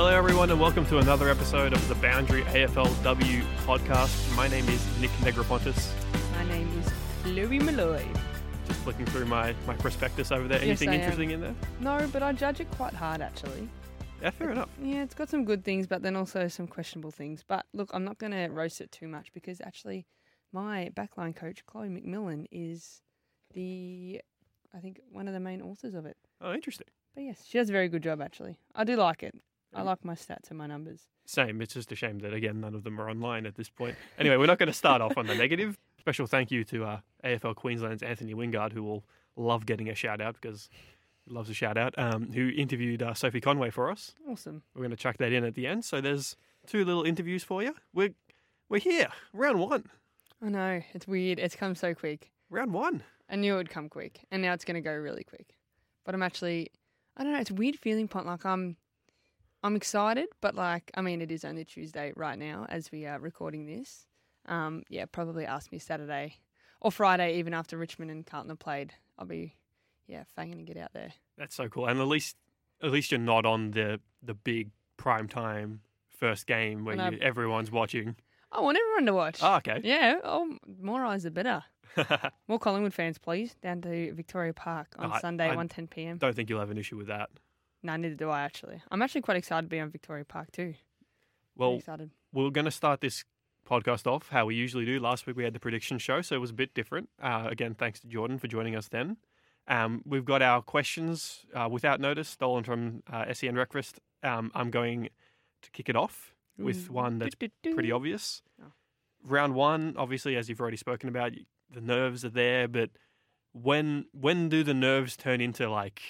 Hello, everyone, and welcome to another episode of the Boundary AFLW podcast. My name is Nic Negrepontis. My name is Chloe Molloy. Just flicking through my, my prospectus over there. Yes, Anything am. interesting in there? No, but I judge it quite hard actually. Yeah, fair enough. Yeah, it's got some good things, but then also some questionable things. But look, I'm not going to roast it too much because actually, my backline coach, Chloe McMillan, is the, I think, one of the main authors of it. Oh, interesting. But yes, she does a very good job actually. I do like it. I like my stats and my numbers. Same. It's just a shame that, again, none of them are online at this point. Anyway, we're not going to start off on the negative. Special thank you to uh, AFL Queensland's Anthony Wingard, who will love getting a shout out because he loves a shout out, um, who interviewed uh, Sophie Conway for us. Awesome. We're going to chuck that in at the end. So there's two little interviews for you. We're, we're here. Round one. I know it's weird. It's come so quick. Round one. I knew it would come quick, and now it's going to go really quick. But I'm actually, I don't know. It's a weird feeling, point. Like I'm, I'm excited, but like, I mean, it is only Tuesday right now as we are recording this. Um, yeah, probably ask me Saturday or Friday, even after Richmond and Carlton have played. I'll be, yeah, fanging to get out there. That's so cool. And at least at least you're not on the the big prime time first game where you, everyone's watching. I want everyone to watch. Oh, okay. Yeah, oh, more eyes the better. More Collingwood fans, please, down to Victoria Park on I- Sunday, I- one ten p.m. Don't think you'll have an issue with that. No, neither do I actually. I'm actually quite excited to be on Victoria Park too. Pretty Well, excited. we're going to start this podcast off how we usually do. Last week we had the prediction show, so it was a bit different. Uh, again, thanks to Jordan for joining us then. Um, we've got our questions uh, without notice, stolen from uh, SEN Breakfast. Um, I'm going to kick it off with Ooh. one that's Do-do-do. pretty obvious. Oh. Round one, obviously, as you've already spoken about, the nerves are there, but when when do the nerves turn into like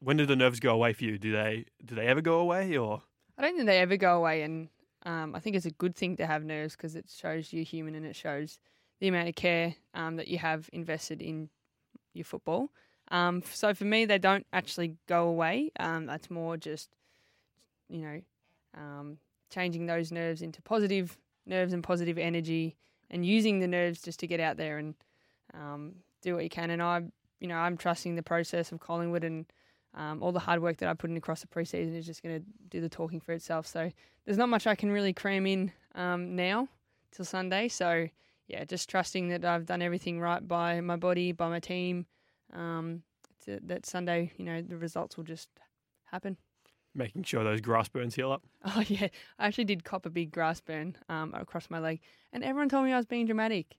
when do the nerves go away for you? Do they do they ever go away or I don't think they ever go away, and um, I think it's a good thing to have nerves because it shows you're human and it shows the amount of care um, that you have invested in your football. Um, so for me, they don't actually go away. Um, that's more just, you know, um, changing those nerves into positive nerves and positive energy, and using the nerves just to get out there and um, do what you can. And I, you know, I'm trusting the process of Collingwood and um, all the hard work that I put in across the preseason is just going to do the talking for itself. So there's not much I can really cram in um, now till Sunday. So yeah, just trusting that I've done everything right by my body, by my team. Um, to, that Sunday, you know, the results will just happen. making sure those grass burns heal up? Oh yeah, I actually did cop a big grass burn um, across my leg, and everyone told me I was being dramatic,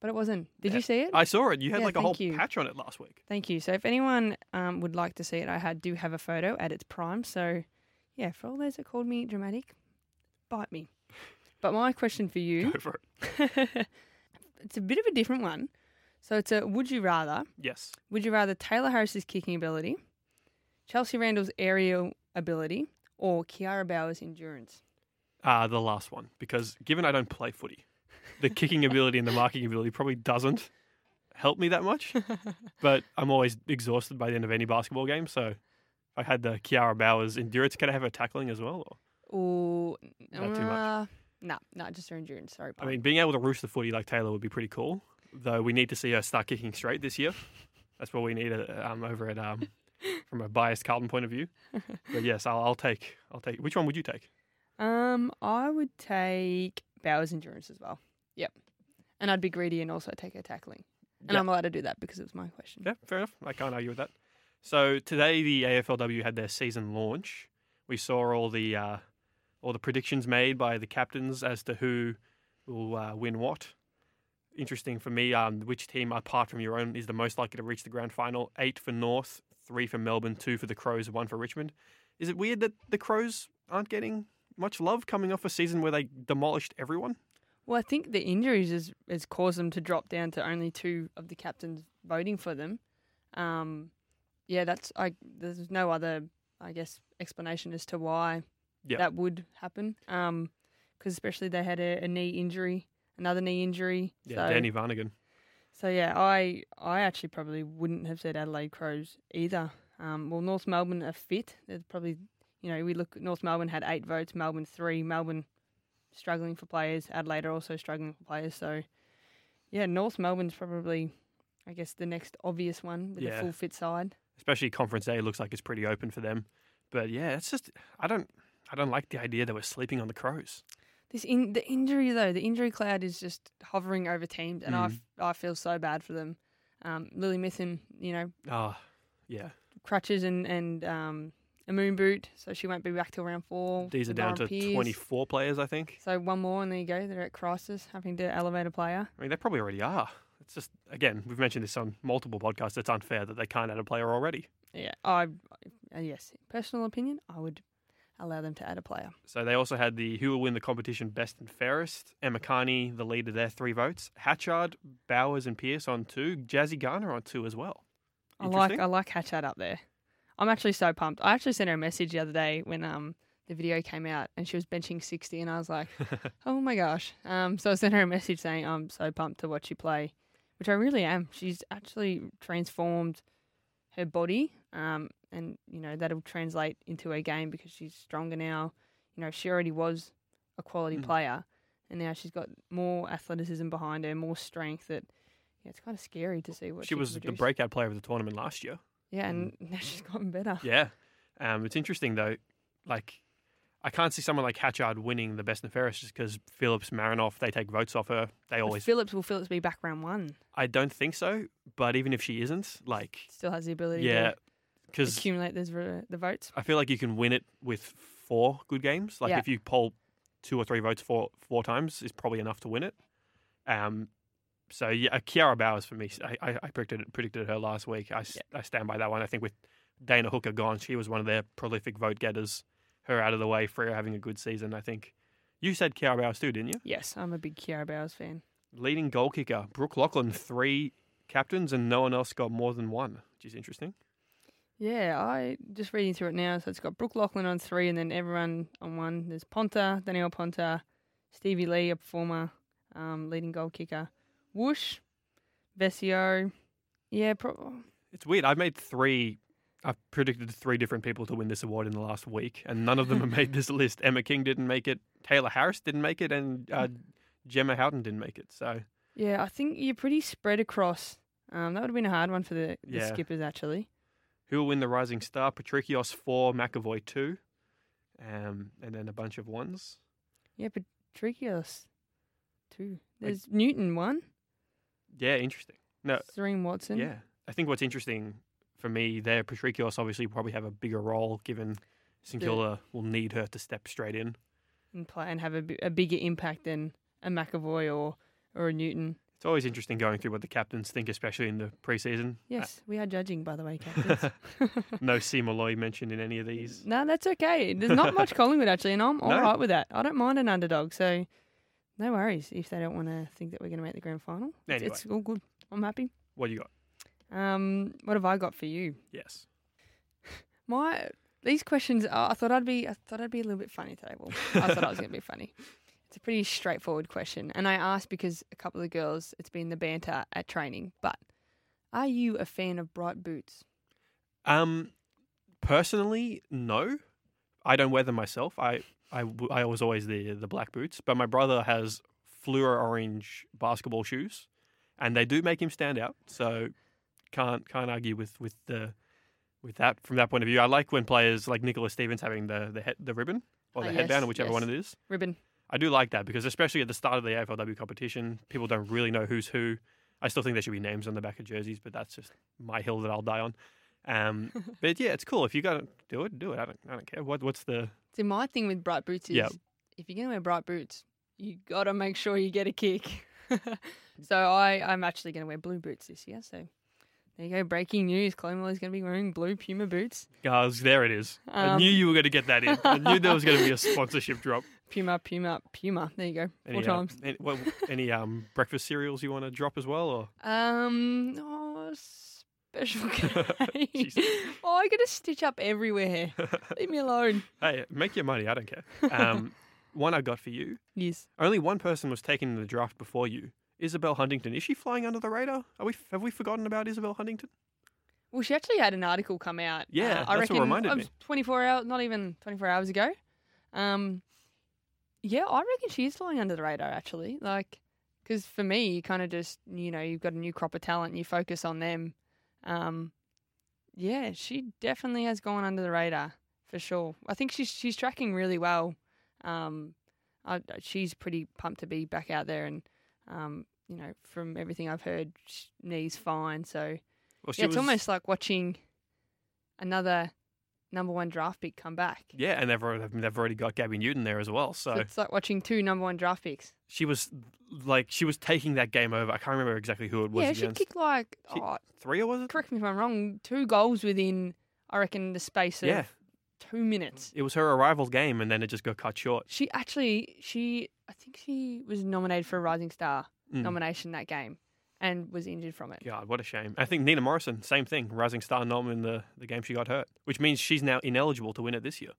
but it wasn't. Did Yeah. you see it? I saw it. You had Yeah, like a whole you. patch on it last week. Thank you. So if anyone um, would like to see it, I had, do have a photo at its prime. So yeah, for all those that called me dramatic, bite me. But my question for you, Go for it. it's a bit of a different one. So it's a would you rather? Yes. Would you rather Tayla Harris's kicking ability, Chelsea Randall's aerial ability, or Kiara Bowers' endurance? Uh, the last one. Because given I don't play footy, the kicking ability and the marking ability probably doesn't help me that much. but I'm always exhausted by the end of any basketball game. So if I had the Kiara Bowers endurance, can I have her tackling as well? Or, Or Not too much. uh, No, not just her endurance. Sorry, I mean, being able to roost the footy like Tayla would be pretty cool. Though we need to see her start kicking straight this year. That's what we need uh, um, over at um, from a biased Carlton point of view. But yes, I'll, I'll take. I'll take. Which one would you take? Um, I would take Bowers endurance as well. Yep. And I'd be greedy and also take her tackling. And Yeah. I'm allowed to do that because it was my question. Yeah, fair enough. I can't argue with that. So today the AFLW had their season launch. We saw all the uh, all the predictions made by the captains as to who will uh, win what. Interesting for me, um, which team apart from your own is the most likely to reach the grand final? Eight for North, three for Melbourne, two for the Crows, one for Richmond. Is it weird that the Crows aren't getting much love coming off a season where they demolished everyone? Well, I think the injuries has, has caused them to drop down to only two of the captains voting for them. Um, yeah, that's I. There's no other, I guess, explanation as to why Yeah. that would happen. Um, because especially they had a, a knee injury, another knee injury. Yeah, so, Danny Varnigan. So yeah, I I actually probably wouldn't have said Adelaide Crows either. Um, well, North Melbourne are fit. There's probably you know we look North Melbourne had eight votes, Melbourne three, Melbourne struggling for players, Adelaide are also struggling for players. So yeah, North Melbourne's probably I guess the next obvious one with Yeah. a full fit side. especially conference A looks like it's pretty open for them. But yeah, it's just I don't I don't like the idea that we're sleeping on the Crows. This in the injury though, the injury cloud is just hovering over teams, and I, Mm. f- I feel so bad for them. Um, Lily Mithen, you know, Oh, yeah. crutches and and um, a moon boot, so she won't be back till round four. These are down to Pearce. 24 players, I think. So one more, and there you go. They're at crisis, having to elevate a player. I mean, they probably already are. It's just, again, we've mentioned this on multiple podcasts. It's unfair that they can't add a player already. Yeah, I uh, yes, personal opinion, I would allow them to add a player. So they also had the who will win the competition best and fairest. Emma Kearney, the leader there, three votes. Hatchard, Bowers, and Pearce on two. Jazzy Garner on two as well. I like I like Hatchard up there. I'm actually so pumped. I actually sent her a message the other day when um the video came out and she was benching 60 and I was like, oh my gosh. Um, so I sent her a message saying I'm so pumped to watch you play, which I really am. She's actually transformed her body, um, and you know that'll translate into her game because she's stronger now. You know she already was a quality Mm. player, and now she's got more athleticism behind her, more strength. That yeah, it's kind of scary to see what she she, was can the breakout player of the tournament last year. Yeah, and now she's gotten better. Yeah. Um, it's interesting though. Like, I can't see someone like Hatchard winning the best fairest just because Phillips, Marinoff, they take votes off her. They always. Phillips will Phillips be back round one? I don't think so. But even if she isn't, like, Still has the ability yeah, to because accumulate those the votes. I feel like you can win it with four good games. Like Yeah. if you poll two or three votes four four times, is probably enough to win it. Um, so yeah, Kiara Bowers for me. I, I, I predicted predicted her last week. I stand by that one. I think with Dana Hooker gone, she was one of their prolific vote getters. Her out of the way, Freo having a good season. I think you said Kiara Bowers too, didn't you? Yes, I'm a big Kiara Bowers fan. Leading goal kicker Brooke Lochland, three captains, and no one else got more than one, which is interesting. Yeah, I just reading through it now. So it's got Brooke Lochland on three, and then everyone on one. There's Ponter, Danielle Ponter, Stevie Lee, a performer, um, leading goal kicker, Whoosh, Vesio. Yeah, pro- It's weird. I've made three. I've predicted three different people to win this award in the last week, and none of them have made this list. Emma King didn't make it. Tayla Harris didn't make it, and uh, Gemma Houghton didn't make it. So yeah. I think you're pretty spread across. Um, that would have been a hard one for the, the Yeah. skippers actually. who will win the Rising Star? Patrikios four, McEvoy two, um, and then a bunch of ones. Yeah, Patrikios, two. There's Newton one. Yeah, interesting. No, Serene Watson. yeah. I think what's interesting for me there, Patrikios obviously probably have a bigger role given Kilda will need her to step straight in. and play and have a, a bigger impact than a McEvoy or or a Newton. It's always interesting going through what the captains think, especially in the preseason. Yes, uh, we are judging, by the way, captains. no C. Molloy mentioned in any of these. no, that's okay. There's not much Collingwood actually, and I'm all No. right with that. I don't mind an underdog, so no worries if they don't want to think that we're going to make the grand final. It's- Anyway. It's all good. I'm happy. What do you got? Um, what have I got for you? Yes. My these questions, uh, I thought I'd be, I thought I'd be a little bit funny today. Well, I thought I was going to be funny. It's a pretty straightforward question, and I asked because a couple of the girls, it's been the banter at training. But are you a fan of bright boots? Um, personally, no. I don't wear them myself. I, I, I was always the the black boots, but my brother has fluor orange basketball shoes, and they do make him stand out. So can't can't argue with with the with that from that point of view. I like when players like Nicholas Stevens having the the head, the ribbon or Ah, the yes, headband, or whichever yes. one it is. Ribbon. I do like that because especially at the start of the AFLW competition, people don't really know who's who. I still think there should be names on the back of jerseys, but that's just my hill that I'll die on. Um, but yeah, it's cool if you got to do it, do it. I don't, I don't care. What, what's the? See, my thing with bright boots is Yeah. if you're going to wear bright boots, you got to make sure you get a kick. so I, I'm actually going to wear blue boots this year. So there you go. Breaking news. Chloe Molloy's going to be wearing blue Puma boots. Guys, there it is. I Um, knew you were going to get that in. I knew there was going to be a sponsorship drop. Puma, Puma, Puma. There you go. Four Any, uh, times. any, what, any um, breakfast cereals you want to drop as well, or Um, oh, special K. Oh, I got to stitch up everywhere. Leave me alone. hey, make your money. I don't care. Um, one I got for you. Yes. Only one person was taken in the draft before you. Isabel Huntington. Is she flying under the radar? Are we have we forgotten about Isabel Huntington? Well, she actually had an article come out. Yeah, uh, I that's what reckon reminded me. 24 hours, not even 24 hours ago. Um, yeah, I reckon she is flying under the radar actually. Like, because for me, you kind of just you know you've got a new crop of talent, and you focus on them. Um, yeah, she definitely has gone under the radar for sure. I think she's she's tracking really well. Um, I, she's pretty pumped to be back out there, and um, you know, from everything I've heard, knees fine. So Well, yeah, it's was, almost like watching another number one draft pick come back. yeah, and they've already, they've already got Gabby Newton there as well. So So it's like watching two number one draft picks. she was like she was taking that game over. I can't remember exactly who it was yeah, she against. kicked like She- oh, Three or was it? correct me if I'm wrong, two goals within I reckon the space of Yeah. two minutes. It was her arrival game, and then it just got cut short. She actually she I think she was nominated for a Rising Star Mm. nomination that game and was injured from it. God, what a shame. I think Nina Morrison, same thing, rising star nom in the, the game she got hurt, which means she's now ineligible to win it this year.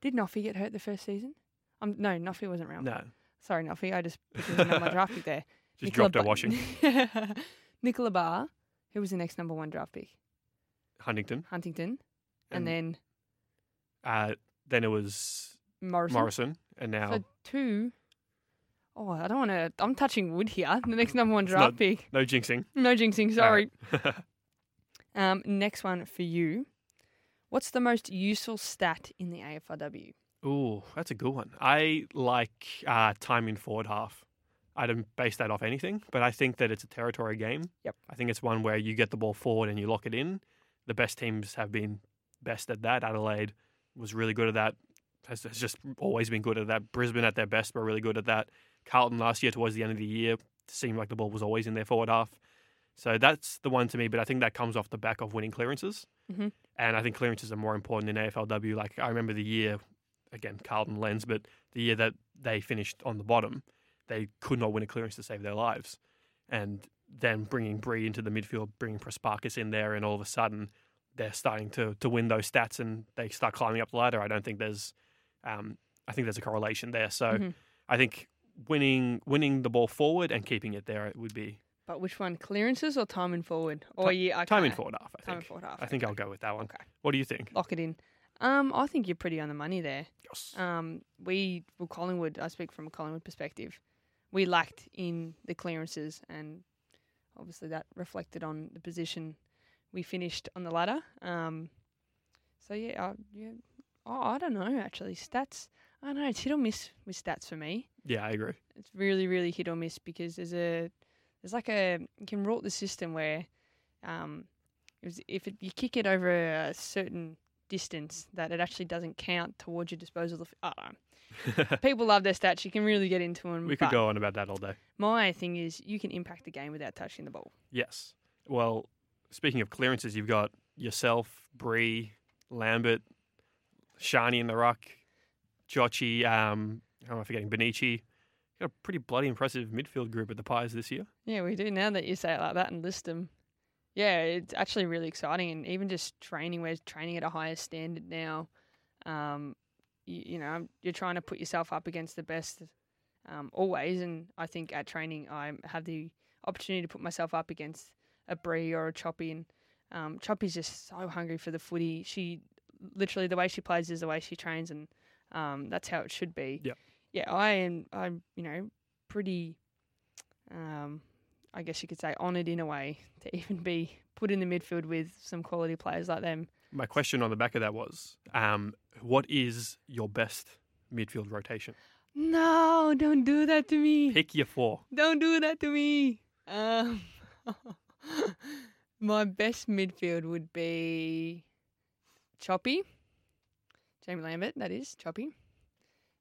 Did Noffy get hurt the first season? Um, no, Noffy wasn't around. No, Sorry, Noffy. I just put on my draft pick there. just Nicola dropped her Ba- washing. Nicola Barr, who was the next number one draft pick? Huntington. Huntington. And, And- then Uh, then it was Morrison. Morrison, and now So two Oh, I don't want to. I'm touching wood here. The next number one draft not- pick. no jinxing. No jinxing. Sorry. right. Um, next one for you. What's the most useful stat in the AFLW? Ooh, that's a good one. I like uh, time in forward half. I don't base that off anything, but I think that it's a territory game. Yep. I think it's one where you get the ball forward and you lock it in. The best teams have been best at that. Adelaide was really good at that. Has, has just always been good at that. Brisbane at their best were really good at that. Carlton last year towards the end of the year seemed like the ball was always in their forward half. So that's the one to me. But I think that comes off the back of winning clearances, Mhm. and I think clearances are more important in AFLW. Like I remember the year again, Carlton lens, but the year that they finished on the bottom, they could not win a clearance to save their lives. And then bringing Bree into the midfield, bringing Prespakis in there, and all of a sudden they're starting to to win those stats and they start climbing up the ladder. I don't think there's, um, I think there's a correlation there. So Mhm. I think winning winning the ball forward and keeping it there It would be But which one? Clearances or time and forward? Or yeah, time in forward half. I think. Time and forward half. I think I'll go with that one. Okay. What do you think? Lock it in. Um, I think you're pretty on the money there. Yes. Um, we, well, Collingwood, I speak from a Collingwood perspective, we lacked in the clearances, and obviously that reflected on the position we finished on the ladder. Um, so yeah, I, yeah. Oh, I don't know actually. Stats, I don't know. It's hit or miss with stats for me. Yeah, I agree. It's really, really hit or miss because there's a, there's like a, you can rort the system where, um, it was, if it, you kick it over a certain distance, that it actually doesn't count towards your disposal. Of, I don't. People love their stats. You can really get into them. we could go on about that all day. My thing is, you can impact the game without touching the ball. Yes. Well, speaking of clearances, you've got yourself, Bree, Lambert, Sharni in the ruck, Jochi, um, how am I forgetting? Bonnici. Got a pretty bloody impressive midfield group at the Pies this year. Yeah, we do. Now that you say it like that and list them, yeah, it's actually really exciting. And even just training, we're training at a higher standard now. Um, you, you know, you're trying to put yourself up against the best um, always. And I think at training, I have the opportunity to put myself up against a Bree or a Choppy. And um, Choppy's just so hungry for the footy. She literally the way she plays is the way she trains, and um, that's how it should be. Yeah. Yeah, I am. I'm you know pretty. Um, I guess you could say honoured in a way to even be put in the midfield with some quality players like them. My question on the back of that was, um, what is your best midfield rotation? No, don't do that to me. Pick your four. Don't do that to me. Um, my best midfield would be Choppy, Jaimee Lambert. That is Choppy,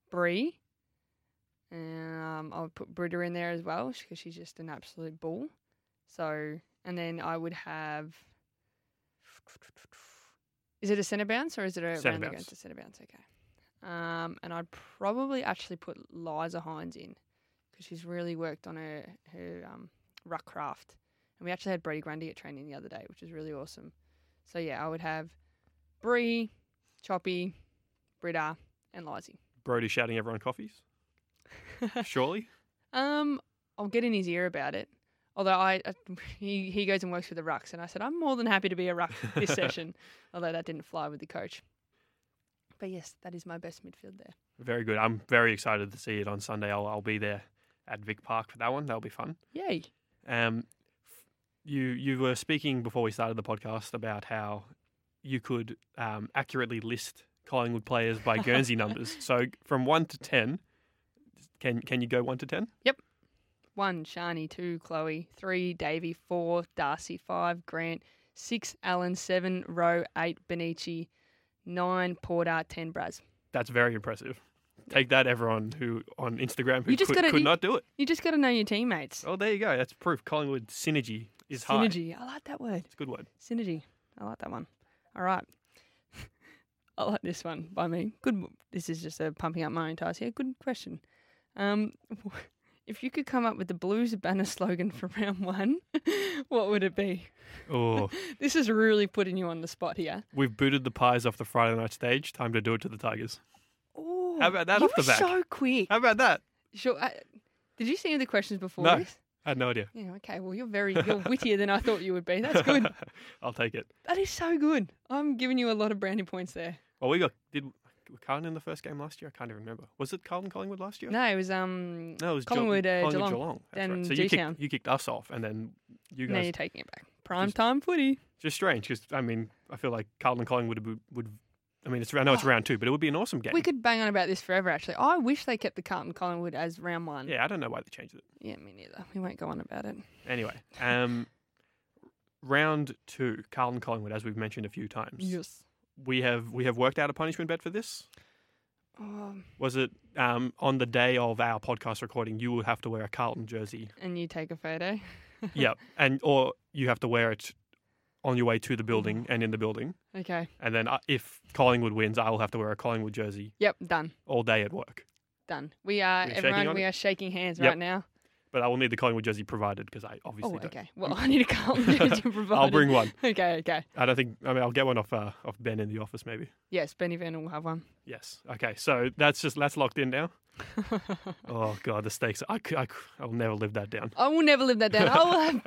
Bree. Um, I would put Britta in there as well because she's just an absolute bull. So, and then I would have. Is it a centre bounce or is it a Centre round bounce. against a centre bounce? Okay. Um, and I'd probably actually put Liza Hynes in because she's really worked on her her um, ruck craft. And we actually had Brodie Grundy at training the other day, which was really awesome. So yeah, I would have Bree, Choppy, Britta, and Lizzie. Brodie shouting everyone coffees. Surely. Um, I'll get in his ear about it. Although I, I he he goes and works with the rucks, and I said I'm more than happy to be a ruck this session. Although that didn't fly with the coach. But yes, that is my best midfield there. Very good. I'm very excited to see it on Sunday. I'll, I'll be there at Vic Park for that one. That'll be fun. Yay! Um, you you were speaking before we started the podcast about how you could um, accurately list Collingwood players by Guernsey numbers. So from one to ten, can can you go one to ten? Yep. One, Sharni. Two, Chloe. Three, Davey. Four, Darcy. Five, Grant. Six, Allen. Seven, Rowe. Eight, Bonnici. Nine, Porter. Ten, Braz. That's very impressive. Take that, everyone who on Instagram who You just could, gotta- could you- not do it. You just got to know your teammates. Oh, there you go. That's proof. Collingwood synergy is high. Synergy. I like that word. It's a good word. Synergy. I like that one. All right. I like this one by me. Good. This is just a pumping up my own tires here. Good question. Um, if you could come up with the Blues banner slogan for round one, what would it be? Oh, This is really putting you on the spot here. we've booted the pies off the Friday night stage. Time to do it to the Tigers. Oh, How about that you off the were back? so quick. How about that? Sure. Uh, did you see any of the questions before No. this? I had no idea. Yeah. Okay. Well, you're very you're wittier than I thought you would be. That's good. I'll take it. that is so good. I'm giving you a lot of branding points there. Well, we got did Carlton in the first game last year. I can't even remember. Was it Carlton Collingwood last year? No, it was um. No, it was Collingwood, Ge- uh, Collingwood Geelong, That's then right. So you G-Town. kicked, you kicked us off, and then you Now guys. you're taking it back. Prime Just- time footy. Just strange because I mean I feel like Carlton Collingwood would, would I mean it's I know it's Oh. round two, but it would be an awesome game. We could bang on about this forever. Actually, I wish they kept the Carlton Collingwood as round one. yeah, I don't know why they changed it. Yeah, me neither. We won't go on about it. Anyway, um, round two, Carlton Collingwood, as we've mentioned a few times. Yes. We have we have worked out a punishment bet for this. Um, Was it um, on the day of our podcast recording? You will have to wear a Carlton jersey. and you take a photo. yep, and or you have to wear it on your way to the building and in the building. Okay. And then uh, if Collingwood wins, I will have to wear a Collingwood jersey Yep. Done. all day at work. Done. We are We're shaking everyone. on We it? are shaking hands Yep. right now. But I will need the Collingwood jersey provided because I Oh, obviously don't. okay. Well, I need a jersey provided. I'll bring one. Okay. Okay. I don't think. I mean, I'll get one off uh, off Ben in the office, maybe. Yes, Benny Vernon will have one. Yes. Okay. So that's just that's locked in now. Oh god, the stakes. I I will never live that down. I will never live that down. I will have.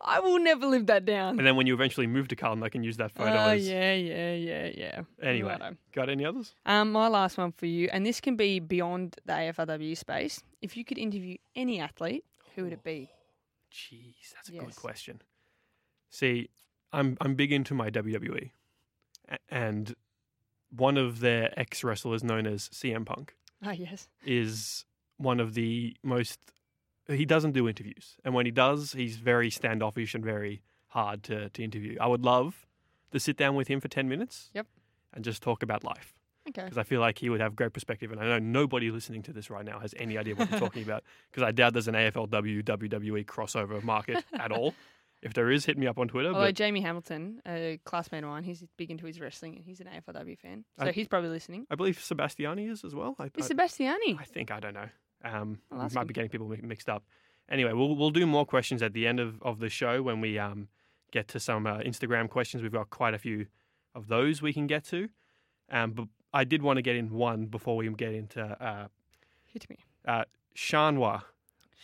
I will never live that down. And then when you eventually move to Carlton, I can use that photo. Oh as... yeah, yeah, yeah, yeah. Anyway, Righto. got any others? Um, my last one for you, and this can be beyond the AFLW space. If you could interview any athlete, who would it be? Jeez, that's a good question. See, I'm I'm big into my WWE, and one of their ex wrestlers, known as CM Punk, Oh yes. is one of the most. He doesn't do interviews, and when he does, he's very standoffish and very hard to, to interview. I would love to sit down with him for ten minutes. Yep. And just talk about life Okay. because I feel like he would have great perspective, and I know nobody listening to this right now has any idea what I'm talking about because I doubt there's an AFLW WWE crossover market at all. If there is, hit me up on Twitter. Although But Jamie Hamilton, a classmate of mine, he's big into his wrestling and he's an AFLW fan, so I- he's probably listening. I believe Sebastiani is as well. I, Is I- Sebastiani? I think I don't know. Um, I'll we ask might him. be getting people mi- mixed up. Anyway, we'll we'll do more questions at the end of, of the show when we um get to some uh, Instagram questions. We've got quite a few of those we can get to. Um, but I did want to get in one before we get into uh, Hit me. uh, Shanwa.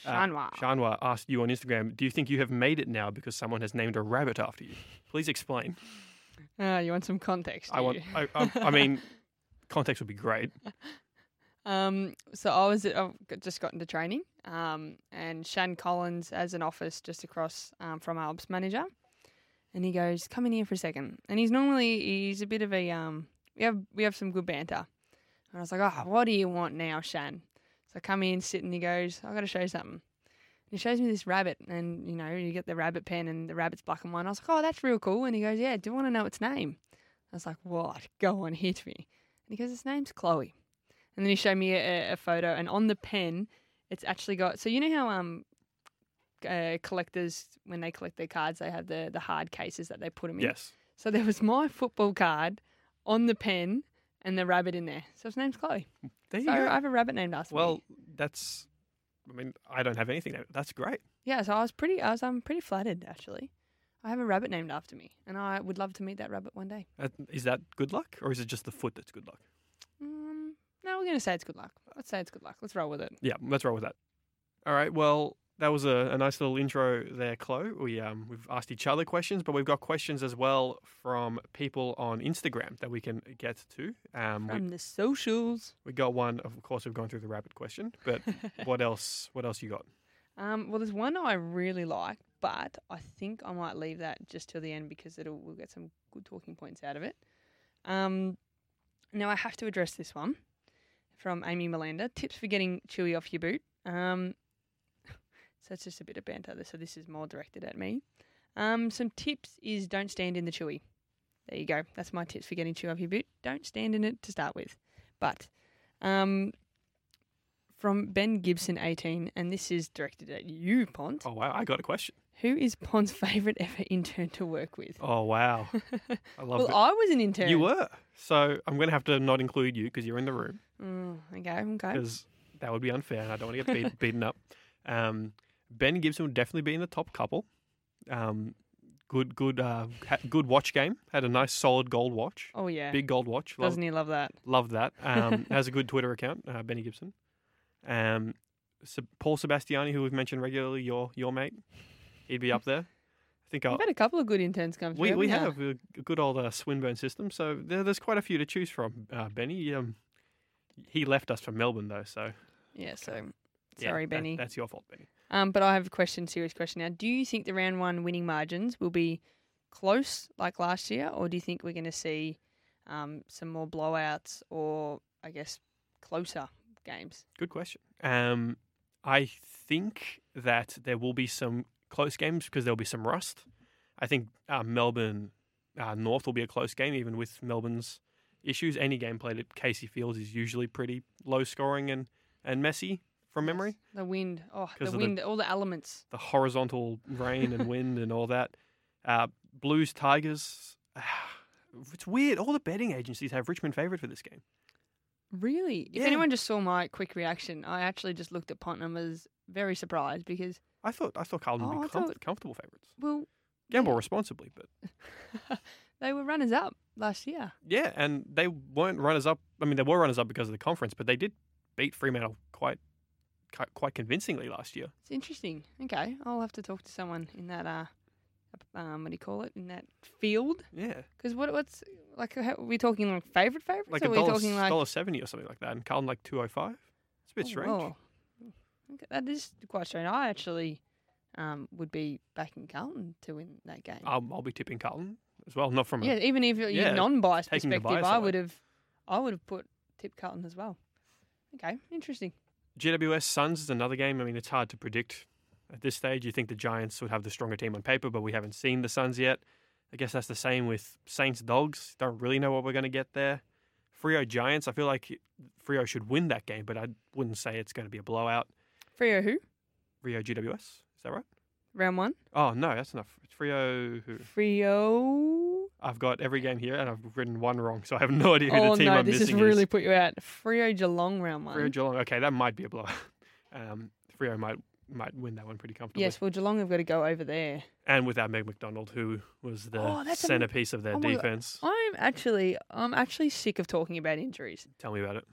Uh, Shanwa. Shanwa asked you on Instagram, "Do you think you have made it now because someone has named a rabbit after you?" Please explain. Ah, you want some context? I want. I, I, I mean, context would be great. Um, so I was I've just got into training, um, and Shan Collins has an office just across um, from our ops manager, and he goes, "Come in here for a second. And he's normally he's a bit of a um, we have we have some good banter, and I was like, "Oh, what do you want now, Shan?" So I come in, sit, and he goes, "I got to show you something." And he shows me this rabbit, and you know, you get the rabbit pen, and the rabbit's black and white. And I was like, "Oh, that's real cool." And he goes, "Yeah, do you want to know its name?" I was like, "What? Go on, hit me." And he goes, "Its name's Chloe." And then he showed me a, a photo, and on the pen, it's actually got. So you know how um, uh, collectors when they collect their cards, they have the the hard cases that they put them in. Yes. So there was my football card on the pen and the rabbit in there. So his name's Chloe. There you So go. I have a rabbit named after me. Well, that's. I mean, I don't have anything. That's great. yeah. So I was pretty. I was. I'm pretty flattered actually. I have a rabbit named after me, and I would love to meet that rabbit one day. Uh, Is that good luck, or is it just the foot that's good luck? Um, no, we're gonna say it's good luck. Let's say it's good luck. Let's roll with it. Yeah, let's roll with that. All right. Well, that was a, a nice little intro there, Chloe. We um we've asked each other questions, but we've got questions as well from people on Instagram that we can get to. Um, we, From the socials. we got one. Of course, we've gone through the rapid question, but what else? What else you got? Um, well, there's one I really like, but I think I might leave that just till the end because it'll we'll get some good talking points out of it. Um, Now I have to address this one from Amy Melanda. Tips for getting chewy off your boot. Um, so it's just a bit of banter. So this is more directed at me. Um, some tips is don't stand in the chewy. There you go. That's my tips for getting chewy off your boot. Don't stand in it to start with. But um, from Ben Gibson, 18, and this is directed at you, Pont. Oh wow, I got a question. Who is Pont's favourite ever intern to work with? Oh wow, I love it. well, it. I was an intern. You were. So I'm going to have to not include you because you're in the room Mm, okay, okay. because that would be unfair and I don't want to get beat, beaten up. Um, ben Gibson would definitely be in the top couple. Um, good, good, uh, ha- good watch game. Had a nice solid gold watch, Oh yeah. big gold watch. Love, Doesn't he love that? love that. Um, has a good Twitter account, uh, Benny Gibson. Um, so Paul Sebastiani, who we've mentioned regularly, your your mate, he'd be up there. I think We've had a couple of good interns come through. we we haven't a good old uh, Swinburne system, so there, there's quite a few to choose from. Uh, Benny, um, he left us for Melbourne though, so? Yeah. So yeah, sorry, that- Benny. that's your fault, Benny. Um, but I have a question, serious question now. Do you think the round one winning margins will be close like last year, or do you think we're going to see um, some more blowouts, or I guess closer games? Good question. Um, I think that there will be some close games because there'll be some rust. I think uh, Melbourne uh, North will be a close game, even with Melbourne's issues. Any game played at Casey Fields is usually pretty low scoring and, and messy from memory. The wind, oh, the of the- wind, all the elements. The horizontal rain and wind and all that. Uh, Blues Tigers. It's weird. All the betting agencies have Richmond favourite for this game. Really? If anyone just saw my quick reaction, I actually just looked at and was very surprised because, I thought I thought Carlton would Oh, be I com- thought- comfortable favourites. well, Gamble Yeah. responsibly, but they were runners up last year. Yeah, and they weren't runners up. I mean, they were runners up because of the conference, but they did beat Fremantle quite quite, convincingly last year. It's interesting. Okay, I'll have to talk to someone in that. Uh, um, what do you call it? In that field? Yeah, Because what what's like? How, are we talking like favorite favorites? like or a dollar, talking like dollar seventy or something like that, and Carlton like two oh five. It's a bit Oh, strange. whoa. That is quite strange. I actually um, would be backing Carlton to win that game. I'll, I'll be tipping Carlton as well, not from a yeah, even if you're yeah, non-biased perspective, bias I would have, I would have put tip Carlton as well. Okay, interesting. GWS Suns is another game. I mean, it's hard to predict at this stage. You think the Giants would have the stronger team on paper, but we haven't seen the Suns yet. I guess that's the same with Saints Dogs. Don't really know what we're going to get there. Freo Giants. I feel like Freo should win that game, but I wouldn't say it's going to be a blowout. Freo who? Freo GWS. Is that right? Round one. Oh no, that's enough. It's Freo. Who? Freo. I've got every game here, and I've written one wrong, so I have no idea who Oh the team no, I'm this missing has really is. put you out. Freo Geelong round one. Freo Geelong. Okay, that might be a blowout. Um, Freo might might win that one pretty comfortably. yes, well Geelong have got to go over there. and without Meg McDonald, who was the Oh, that's a- centerpiece of their oh God. defense. I'm actually, I'm actually sick of talking about injuries. Tell me about it.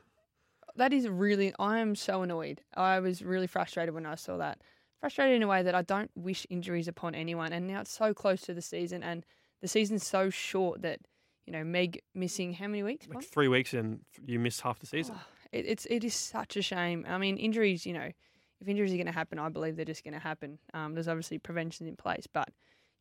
That is really, I am so annoyed. I was really frustrated when I saw that. Frustrated in a way that I don't wish injuries upon anyone. And now it's so close to the season, and the season's so short that you know Meg missing how many weeks? Like three weeks, and you miss half the season. Oh, it, it's it is such a shame. I mean, injuries. You know, if injuries are going to happen, I believe they're just going to happen. Um, there's obviously prevention in place, but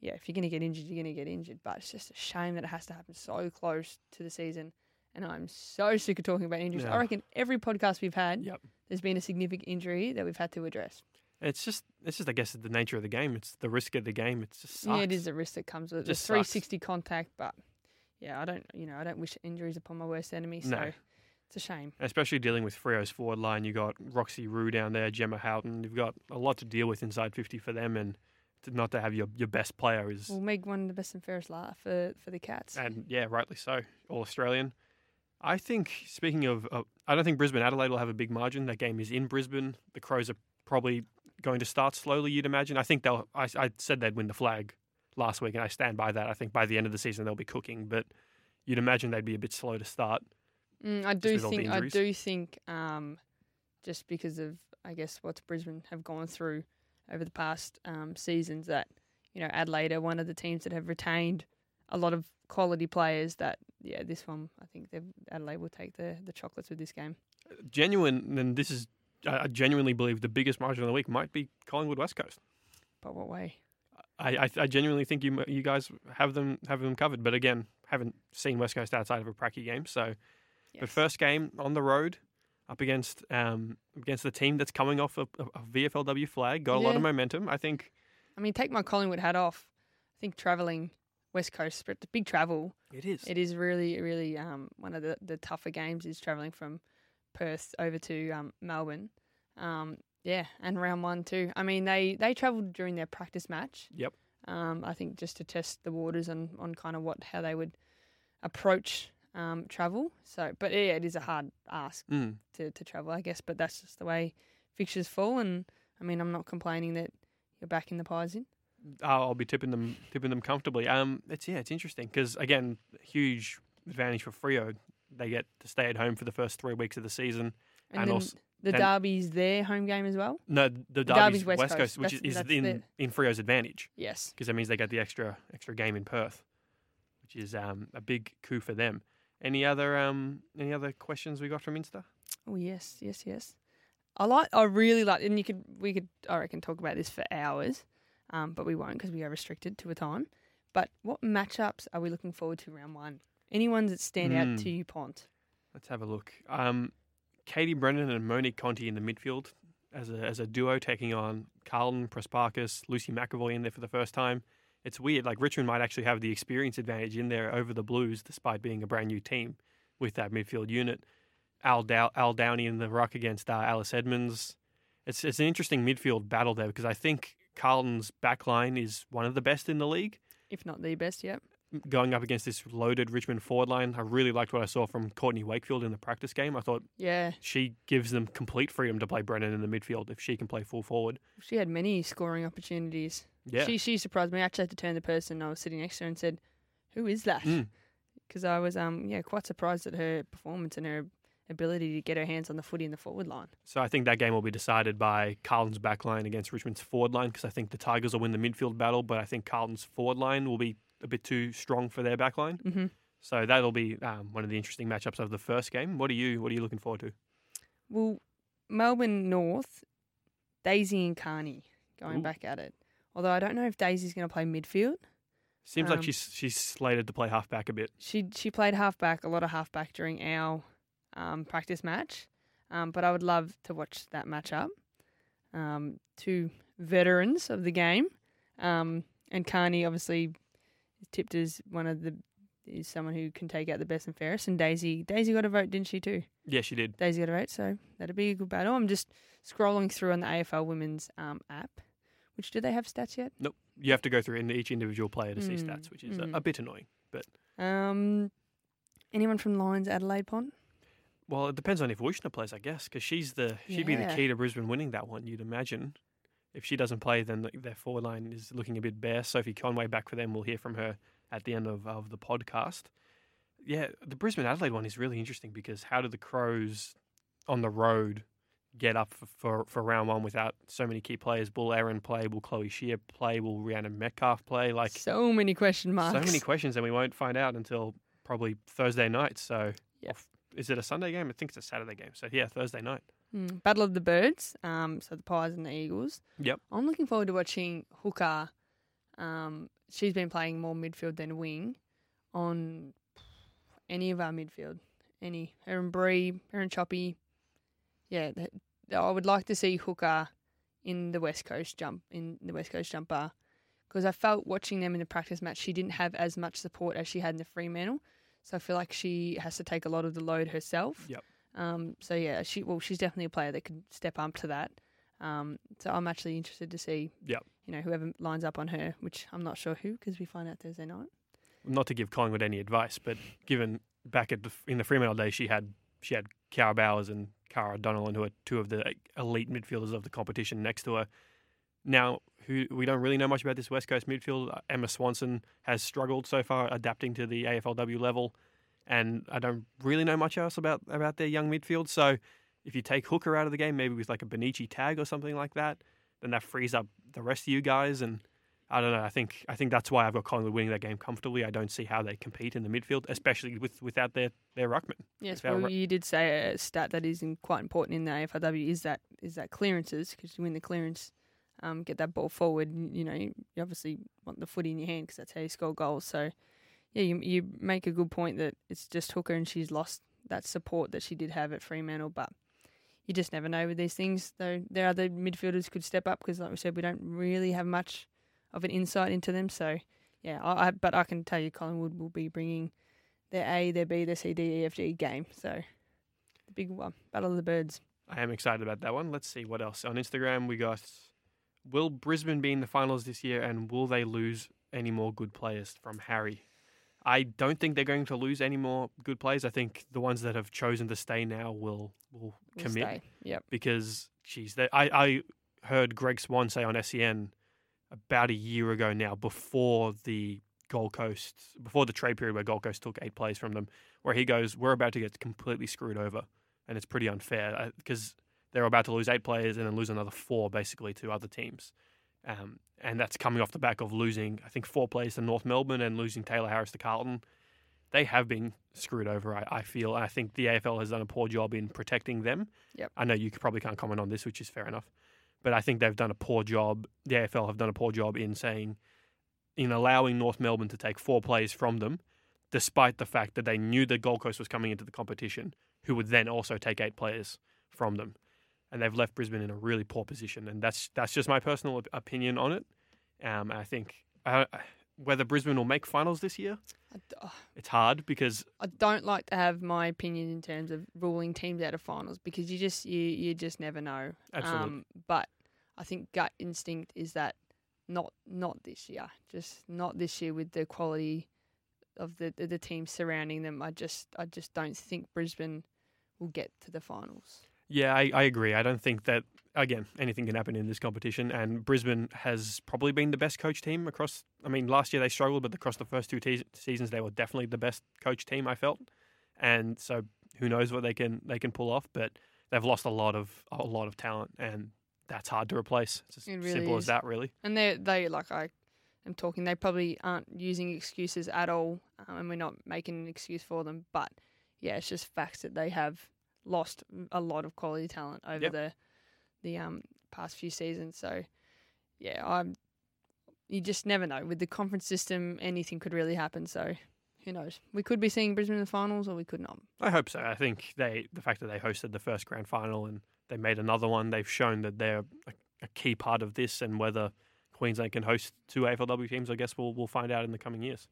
yeah, if you're going to get injured, you're going to get injured. But it's just a shame that it has to happen so close to the season. And I'm so sick of talking about injuries. Yeah. I reckon every podcast we've had, Yep. there's been a significant injury that we've had to address. It's just, it's just, I guess, the nature of the game. It's the risk of the game. It's just Yeah, it is sucks. a risk that comes with it. Just sucks. 360 contact, but yeah, I don't, you know, I don't wish injuries upon my worst enemy. So No. it's a shame. Especially dealing with Freo's forward line. You got Roxy Roux down there, Gemma Houghton. You've got a lot to deal with inside 50 for them, and to not to have your, your best player is, Well, Meg won the best and fairest laugh for for the Cats. and yeah, rightly so, all Australian. I think, speaking of, uh, I don't think Brisbane Adelaide will have a big margin. That game is in Brisbane. The Crows are probably going to start slowly, you'd imagine. I think they'll, I, I said they'd win the flag last week, and I stand by that. I think by the end of the season, they'll be cooking, but you'd imagine they'd be a bit slow to start. Mm, I do with all the think I do think um, just because of I guess what Brisbane have gone through over the past um, seasons that you know Adelaide are one of the teams that have retained a lot of quality players. That yeah, this one I think they've- Adelaide will take the the chocolates with this game. Genuine, and this is, I genuinely believe the biggest margin of the week might be Collingwood West Coast. But what way? I, I, I genuinely think you you guys have them have them covered, but again, haven't seen West Coast outside of a pracky game, so But Yes. first game on the road, up against um, against the team that's coming off a, a VFLW flag, got a lot of momentum. I think I mean, take my Collingwood hat off. I think traveling West Coast, but the big travel. it is. It is really, really um, one of the, the tougher games is traveling from Perth over to um, Melbourne. Um, yeah, and round one too. I mean, they they travelled during their practice match. Yep. Um, I think just to test the waters on on kind of what how they would approach um, travel. So, but yeah, it is a hard ask Mm. to to travel, I guess. But that's just the way fixtures fall. And I mean, I'm not complaining that you're back in the pies in. I'll I'll be tipping them tipping them comfortably. Um, it's yeah, it's interesting because again, huge advantage for Freo. They get to stay at home for the first three weeks of the season. And, And then also- the then- Derby's their home game as well. No, the Derby's, Derby's West, West Coast, Coast. which That's- is in the- in Freo's advantage Yes. because that means they get the extra extra game in Perth, which is um, a big coup for them. Any other um, any other questions we got from Insta? Oh yes, yes, yes. I like. I really like, and you could, we could, I reckon, talk about this for hours, um, but we won't because we are restricted to a time. But what matchups are we looking forward to round one? Any ones that stand out Mm. to you, Pont? Let's have a look. Um, Katie Brennan and Monique Conti in the midfield as a as a duo taking on Carlton, Prespakis, Lucy McEvoy in there for the first time. It's weird. Like Richmond might actually have the experience advantage in there over the Blues, despite being a brand new team with that midfield unit. Al, Dow- Al Downey in the ruck against uh, Alice Edmonds. It's it's an interesting midfield battle there because I think Carlton's back line is one of the best in the league If not the best, yet. Going up against this loaded Richmond forward line. I really liked what I saw from Courtney Wakefield in the practice game. I thought Yeah, she gives them complete freedom to play Brennan in the midfield if she can play full forward. she had many scoring opportunities. Yeah. She she surprised me. I actually had to turn the person I was sitting next to her and said, "Who is that?" Mm. Because I was um yeah quite surprised at her performance and her ability to get her hands on the footy in the forward line. So I think that game will be decided by Carlton's back line against Richmond's forward line because I think the Tigers will win the midfield battle, but I think Carlton's forward line will be a bit too strong for their backline. Mm-hmm. So that'll be um, one of the interesting matchups of the first game. What are you What are you looking forward to? Well, Melbourne North, Daisy and Kearney going Ooh. back at it. Although I don't know if Daisy's going to play midfield. Seems Um, like she's she's slated to play halfback a bit. She she played halfback, a lot of halfback during our um, practice match. Um, but I would love to watch that matchup. Um, two veterans of the game, um, and Kearney obviously tipped as one of the is someone who can take out the best and fairest. And Daisy Daisy got a vote, didn't she too? Yeah, she did. Daisy got a vote, so that'd be a good battle. I'm just scrolling through on the AFL Women's um, app. Which do they have stats yet? Nope. You have to go through in each individual player to see Mm, stats, which is mm. a, a bit annoying. But um, anyone from Lions Adelaide Pont? Well, it depends on if Wuetschner plays, I guess, because she's the she'd be the key to Brisbane winning that one. You'd imagine. If she doesn't play, then their forward line is looking a bit bare. Sophie Conway back for them. We'll hear from her at the end of, of the podcast. Yeah, the Brisbane Adelaide one is really interesting because how do the Crows on the road get up for, for, for round one without so many key players? Will Erin play? Will Chloe Scheer play? Will Rhiannon Metcalfe play? Like so many question marks. so many questions, and we won't find out until probably Thursday night. So, is it a Sunday game? I think it's a Saturday game. So, yeah, Thursday night. Mm, Battle of the Birds. Um, so the Pies and the Eagles. Yep. I'm looking forward to watching Hooker. Um, she's been playing more midfield than wing on any of our midfield. Any her and Bree, her and Choppy. Yeah, I would like to see Hooker in the West Coast jump in the West Coast jumper because I felt watching them in the practice match she didn't have as much support as she had in the Fremantle. So I feel like she has to take a lot of the load herself. Yep. Um, so yeah, she well, she's definitely a player that could step up to that. Um, so I'm actually interested to see, Yep. you know, whoever lines up on her, which I'm not sure who because we find out Thursday night. Not to give Collingwood any advice, but given back at the, in the Fremantle days, she had she had Kiara Bowers and Kara Donnellan, who are two of the elite midfielders of the competition, next to her. Now, who we don't really know much about this West Coast midfield. Emma Swanson has struggled so far adapting to the AFLW level, and I don't really know much else about about their young midfield. So, if you take Hooker out of the game, maybe with like a Bonnici tag or something like that, then that frees up the rest of you guys. And I don't know. I think I think that's why I've got Collingwood winning that game comfortably. I don't see how they compete in the midfield, especially with without their their ruckman. Yes, well, ru- you did say a stat that is in, quite important in the AFLW is that is that clearances because you win the clearance, um, get that ball forward. and, You know, you you obviously want the footy in your hand because that's how you score goals. So, yeah, you you make a good point that it's just Hooker and she's lost that support that she did have at Fremantle. But you just never know with these things. Though their other midfielders could step up because, like we said, we don't really have much of an insight into them. So yeah, I, I but I can tell you, Collingwood will be bringing their A, their B, their C, D, E, F, G game. So the big one, Battle of the Birds. I am excited about that one. Let's see what else. On Instagram, we got Will Brisbane be in the finals this year and will they lose any more good players from Harry? I don't think they're going to lose any more good players. I think the ones that have chosen to stay now will will Will commit stay. Yep. because, geez, they, I, I heard Greg Swann say on SEN about a year ago now, before the Gold Coast, before the trade period where Gold Coast took eight players from them, where he goes, "We're about to get completely screwed over, and it's pretty unfair uh, because they're about to lose eight players and then lose another four basically to other teams." Um, and that's coming off the back of losing, I think, four players to North Melbourne and losing Tayla Harris to Carlton. They have been screwed over, I, I feel. I think the AFL has done a poor job in protecting them. Yep. I know you probably can't comment on this, which is fair enough. But I think they've done a poor job. The AFL have done a poor job in saying, in allowing North Melbourne to take four players from them, despite the fact that they knew the Gold Coast was coming into the competition, who would then also take eight players from them. And they've left Brisbane in a really poor position. And that's that's just my personal op- opinion on it. Um, I think uh, whether Brisbane will make finals this year, oh, it's hard because I don't like to have my opinion in terms of ruling teams out of finals because you just you you just never know. Absolutely. Um, but I think gut instinct is that not not this year, just not this year with the quality of the the, the teams surrounding them. I just I just don't think Brisbane will get to the finals. Yeah, I, I agree. I don't think that again anything can happen in this competition, and Brisbane has probably been the best coach team across. I mean, last year they struggled, but across the first two te- seasons they were definitely the best coach team. I felt, and so who knows what they can they can pull off, but they've lost a lot of a lot of talent, and that's hard to replace. It's as It really simple is. as that, really. And they they like I am talking. They probably aren't using excuses at all, um, and we're not making an excuse for them. But yeah, it's just facts that they have lost a lot of quality talent over Yep. the the um past few seasons. So yeah, I'm. You just never know with the conference system. Anything could really happen. So who knows? We could be seeing Brisbane in the finals, or we could not. I hope so. I think they the fact that they hosted the first grand final and they made another one, they've shown that they're a, a key part of this. And whether Queensland can host two AFLW teams, I guess we'll we'll find out in the coming years.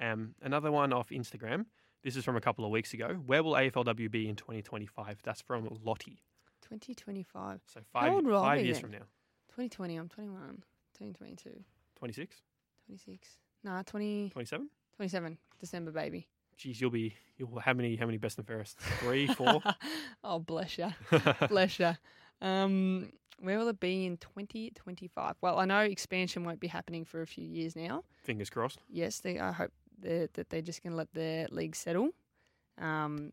Um, another one off Instagram. This is from a couple of weeks ago. Where will AFLW be in 2025? That's from Lottie. 2025, So five old will I five be years then? from now. 2020. I'm 21. 2022, 26, 26. Nah, 20, 27? 27. December, baby. Geez, you'll be you'll how many how many best and fairest? Three, four. oh, bless you. bless you. Um, where will it be in 2025? Well, I know expansion won't be happening for a few years now. Fingers crossed. Yes, they, I hope they're, that they're just going to let their league settle. Um,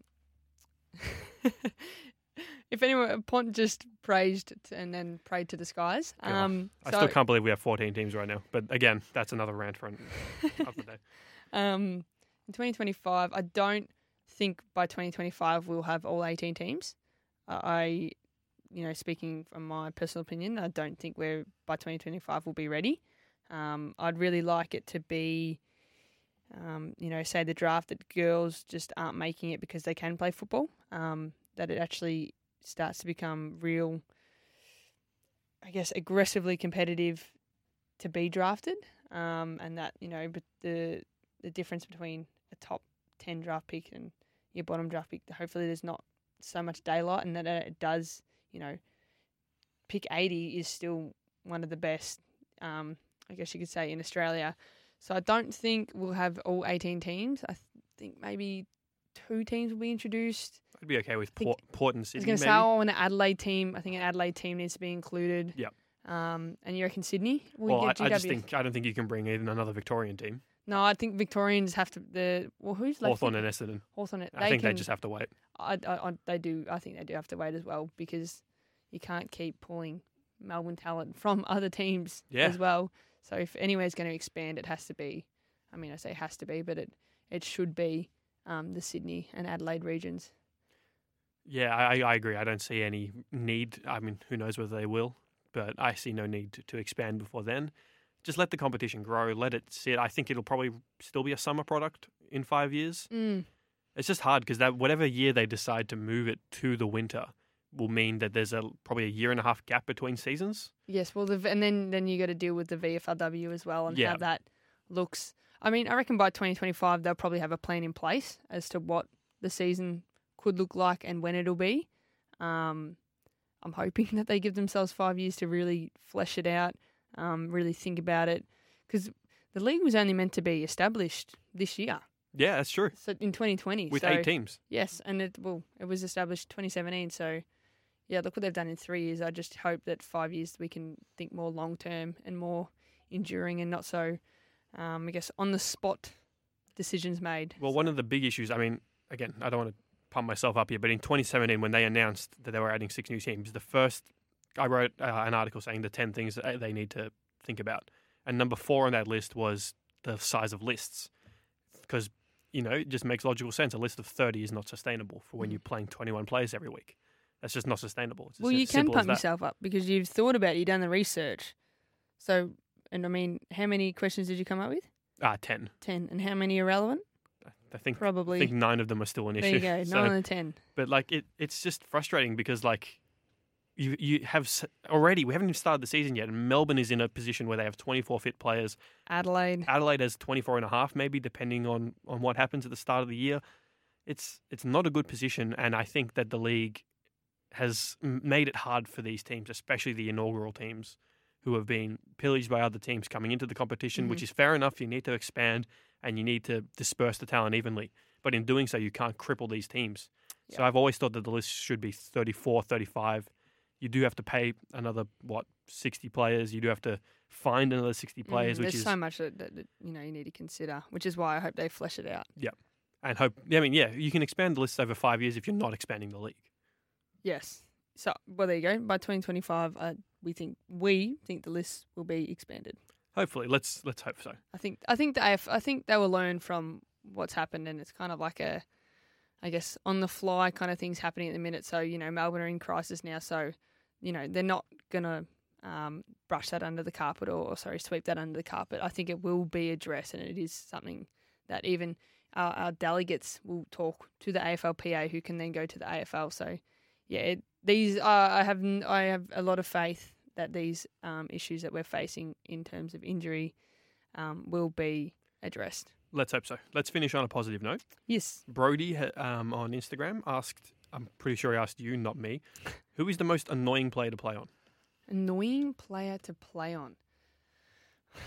if anyone, Pont just praised and then prayed to the skies. Um, I so, still can't believe we have 14 teams right now. But again, that's another rant for another day. Um, in 2025, I don't think by 2025 we'll have all 18 teams. Uh, I, you know, speaking from my personal opinion, I don't think we're by 2025 we'll be ready. Um, I'd really like it to be, um, you know, say the draft that girls just aren't making it because they can play football. Um, that it actually starts to become real, I guess, aggressively competitive to be drafted. Um, and that you know, but the the difference between a top 10 draft pick and your bottom draft pick, hopefully there's not so much daylight and that it does, you know, pick 80 is still one of the best, um, I guess you could say, in Australia. So I don't think we'll have all 18 teams. I th- think maybe two teams will be introduced. I'd be okay with Port, Port and I was Sydney. going to say, oh, an Adelaide team. I think an Adelaide team needs to be included. Yep. Um, and you reckon Sydney? Will well, I, get I just think I don't think you can bring in another Victorian team. No, I think Victorians have to. The well, who's left? Hawthorn and Essendon. Hawthorn. And I think can, they just have to wait. I, I, I, they do. I think they do have to wait as well because you can't keep pulling Melbourne talent from other teams Yeah. as well. So if anywhere's going to expand, it has to be. I mean, I say has to be, but it it should be um, the Sydney and Adelaide regions. Yeah, I, I agree. I don't see any need. I mean, who knows whether they will, but I see no need to, to expand before then. Just let the competition grow. Let it sit. I think it'll probably still be a summer product in five years. Mm. It's just hard because that whatever year they decide to move it to the winter will mean that there's a probably a year and a half gap between seasons. Yes, well, the, and then then you got to deal with the VFLW as well and Yeah. how that looks. I mean, I reckon by 2025 they'll probably have a plan in place as to what the season could look like and when it'll be. Um, I'm hoping that they give themselves five years to really flesh it out, um, really think about it, because the league was only meant to be established this year, Yeah, that's true. so in 2020. With so, eight teams. Yes, and it well, it was established 2017. So, yeah, look what they've done in three years. I just hope that five years we can think more long term and more enduring, and not so, um, I guess, on the spot decisions made. Well, one of the big issues, I mean, again, I don't want to pump myself up here, but in 2017, when they announced that they were adding six new teams, the first, I wrote uh, an article saying the 10 things that they need to think about. And number four on that list was the size of lists. Because, you know, it just makes logical sense. A list of 30 is not sustainable for when Mm. you're playing 21 players every week. That's just not sustainable. Well, you can pump yourself up because you've thought about it, you've done the research. So, and I mean, how many questions did you come up with? Ah, 10. Ten, and how many are relevant? I think, probably I think nine of them are still an issue. there you go, So- nine on the ten. but like it, it's just frustrating because like you you have already we haven't even started the season yet and melbourne is in a position where they have 24 fit players Adelaide. adelaide has 24 and a half maybe depending on on what happens at the start of the year it's it's not a good position and i think that the league has made it hard for these teams especially the inaugural teams who have been pillaged by other teams coming into the competition which Mhm. is fair enough you need to expand and you need to disperse the talent evenly but in doing so you can't cripple these teams so I've always thought that the list should be 34, 35. You do have to pay another, what, 60 players. You do have to find another 60 players, Mm, which there's is, so much that, that, that you know you need to consider, which is why I hope they flesh it out. Yeah. And hope, I mean, yeah, you can expand the list over five years if you're not expanding the league. Yes. So, well, there you go. By 2025, uh, we think we think the list will be expanded. Hopefully, let's let's hope so. I think I think they I think they will learn from what's happened, and it's kind of like a, I guess, on the fly kind of things happening at the minute. So you know, Melbourne are in crisis now, so you know they're not gonna um, brush that under the carpet or, or sorry sweep that under the carpet. I think it will be addressed, and it is something that even our, our delegates will talk to the AFLPA, who can then go to the AFL. So yeah, it, these are, I have n- I have a lot of faith that these um, issues that we're facing in terms of injury um, will be addressed. Let's hope so. Let's finish on a positive note. Yes. Brody um, on Instagram asked, I'm pretty sure he asked you, not me, who is the most annoying player to play on? Annoying player to play on.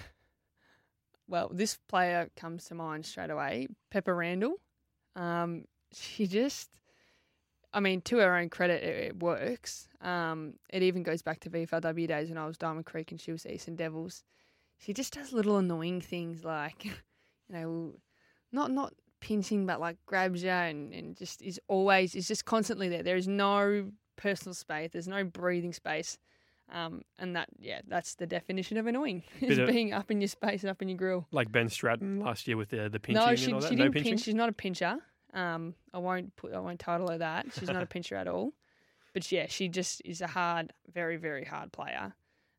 Well, this player comes to mind straight away. Pepa Randall. Um, she just, I mean, to her own credit, it, it works. Um, it even goes back to VFLW days when I was Diamond Creek and she was Eastern Devils. She just does little annoying things like, you know, not not pinching, but like grabs you and, and just is always is just constantly there. There is no personal space. There's no breathing space. Um, and that, yeah, that's the definition of annoying is of- being up in your space and up in your grill. Like Ben Stratton last year with the the pinching no, and she, all that? she no didn't pinching? pinch. She's not a pincher. Um, I won't put. I won't title her that. She's not a pincher at all. But yeah, she just is a hard, very, very hard player.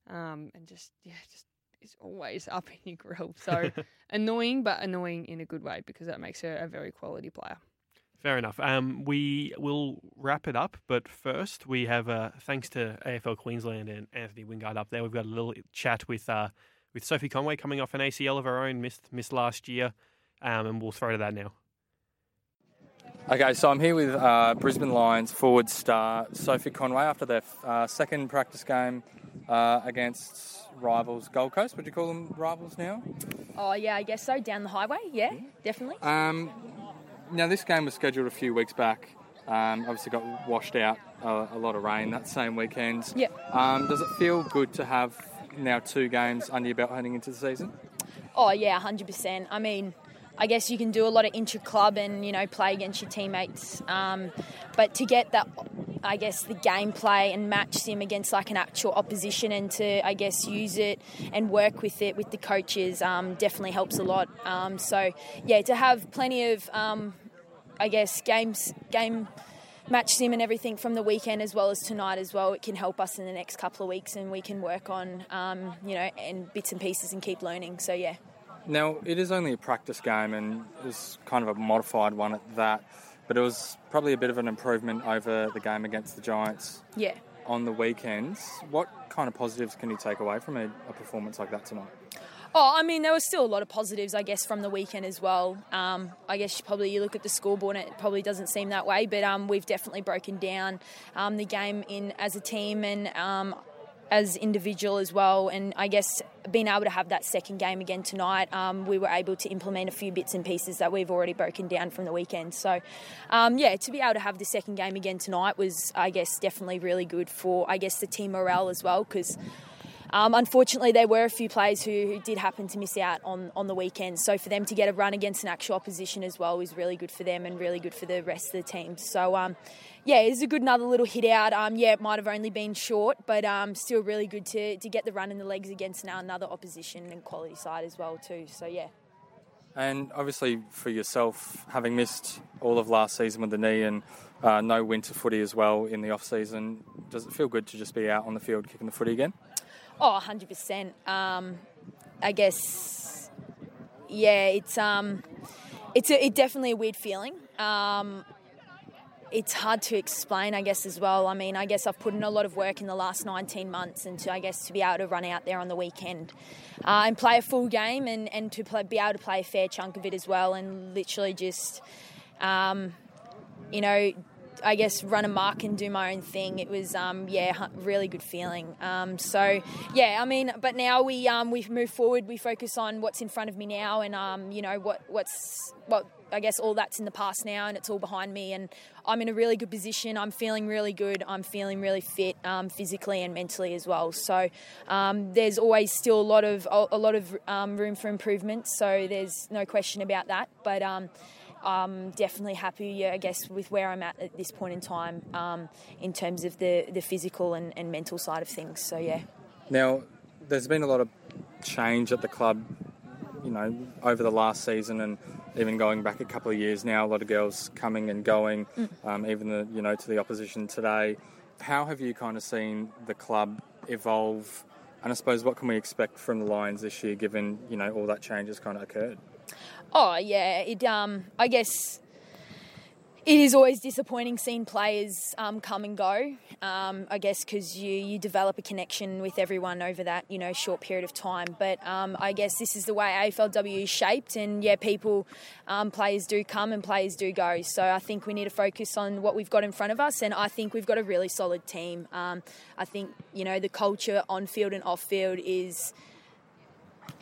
Um, and just yeah, just is always up in your grill. So annoying, but annoying in a good way because that makes her a very quality player. Fair enough. Um, we will wrap it up, but first we have uh, thanks to AFL Queensland and Anthony Wingard up there. We've got a little chat with uh, with Sophie Conway coming off an ACL of her own, missed missed last year, um, and we'll throw to that now. Okay, so I'm here with uh, Brisbane Lions forward star Sophie Conway after their uh, second practice game uh, against rivals Gold Coast. Would you call them rivals now? Oh yeah, I guess so. Down the highway, yeah, definitely. Um, now, this game was scheduled a few weeks back. Um, obviously, got washed out uh, a lot of rain that same weekend. Yep. Um, does it feel good to have now two games under your belt heading into the season? Oh yeah, hundred percent. I mean, I guess you can do a lot of intra-club and you know play against your teammates, um, but to get that, I guess the gameplay and match sim against like an actual opposition and to I guess use it and work with it with the coaches um, definitely helps a lot. Um, so yeah, to have plenty of um, I guess games game. Match sim and everything from the weekend as well as tonight as well. It can help us in the next couple of weeks, and we can work on, um, you know, and bits and pieces and keep learning. So yeah, Now, it is only a practice game and it was kind of a modified one at that, but it was probably a bit of an improvement over the game against the Giants Yeah. on the weekends. What kind of positives can you take away from a, a performance like that tonight? Oh, I mean, there was still a lot of positives, I guess, from the weekend as well. Um, I guess you probably you look at the scoreboard and it probably doesn't seem that way, but um, we've definitely broken down um, the game in as a team and um, as individual as well. And I guess being able to have that second game again tonight, um, we were able to implement a few bits and pieces that we've already broken down from the weekend. So, um, yeah, to be able to have the second game again tonight was, I guess, definitely really good for, I guess, the team morale as well because. Um, unfortunately, there were a few players who, who, did happen to miss out on, on the weekend. So for them to get a run against an actual opposition as well was really good for them and really good for the rest of the team. So um, yeah, it's a good another little hit out. Um, yeah, it might have only been short, but um, still really good to, to get the run in the legs against now another opposition and quality side as well too. So yeah. And obviously for yourself, having missed all of last season with the knee and uh, no winter footy as well in the off season, does it feel good to just be out on the field kicking the footy again? Oh, 100%. Um, I guess, yeah, it's um, it's a, it definitely a weird feeling. Um, it's hard to explain, I guess, as well. I mean, I guess I've put in a lot of work in the last 19 months, and to, I guess, to be able to run out there on the weekend uh, and play a full game and, and to play, be able to play a fair chunk of it as well, and literally just, um, you know, I guess run a mark and do my own thing. It was um, yeah, really good feeling. Um, so yeah, I mean, but now we um, we move forward. We focus on what's in front of me now, and um, you know what what's what I guess all that's in the past now, and it's all behind me. And I'm in a really good position. I'm feeling really good. I'm feeling really fit, um, physically and mentally as well. So um, there's always still a lot of a lot of room for improvement. So there's no question about that. But I'm definitely happy, yeah, I guess, with where I'm at at this point in time um, in terms of the, the physical and, and mental side of things. So, yeah. Now, there's been a lot of change at the club, you know, over the last season and even going back a couple of years now. A lot of girls coming and going, mm. um, even the, you know, to the opposition today. How have you kind of seen the club evolve? And I suppose what can we expect from the Lions this year, given you know all that change has kind of occurred? Oh yeah, it. Um, I guess it is always disappointing seeing players um, come and go. Um, I guess because you you develop a connection with everyone over that you know short period of time. But um, I guess this is the way AFLW is shaped, and yeah, people, um, players do come and players do go. So I think we need to focus on what we've got in front of us, and I think we've got a really solid team. Um, I think you know the culture on field and off field is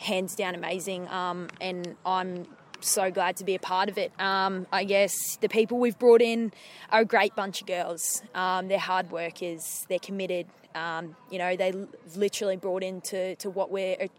hands down amazing, um, and I'm so glad to be a part of it. Um, I guess the people we've brought in are a great bunch of girls. Um, they're hard workers, they're committed. Um, you know, they literally brought into to what we're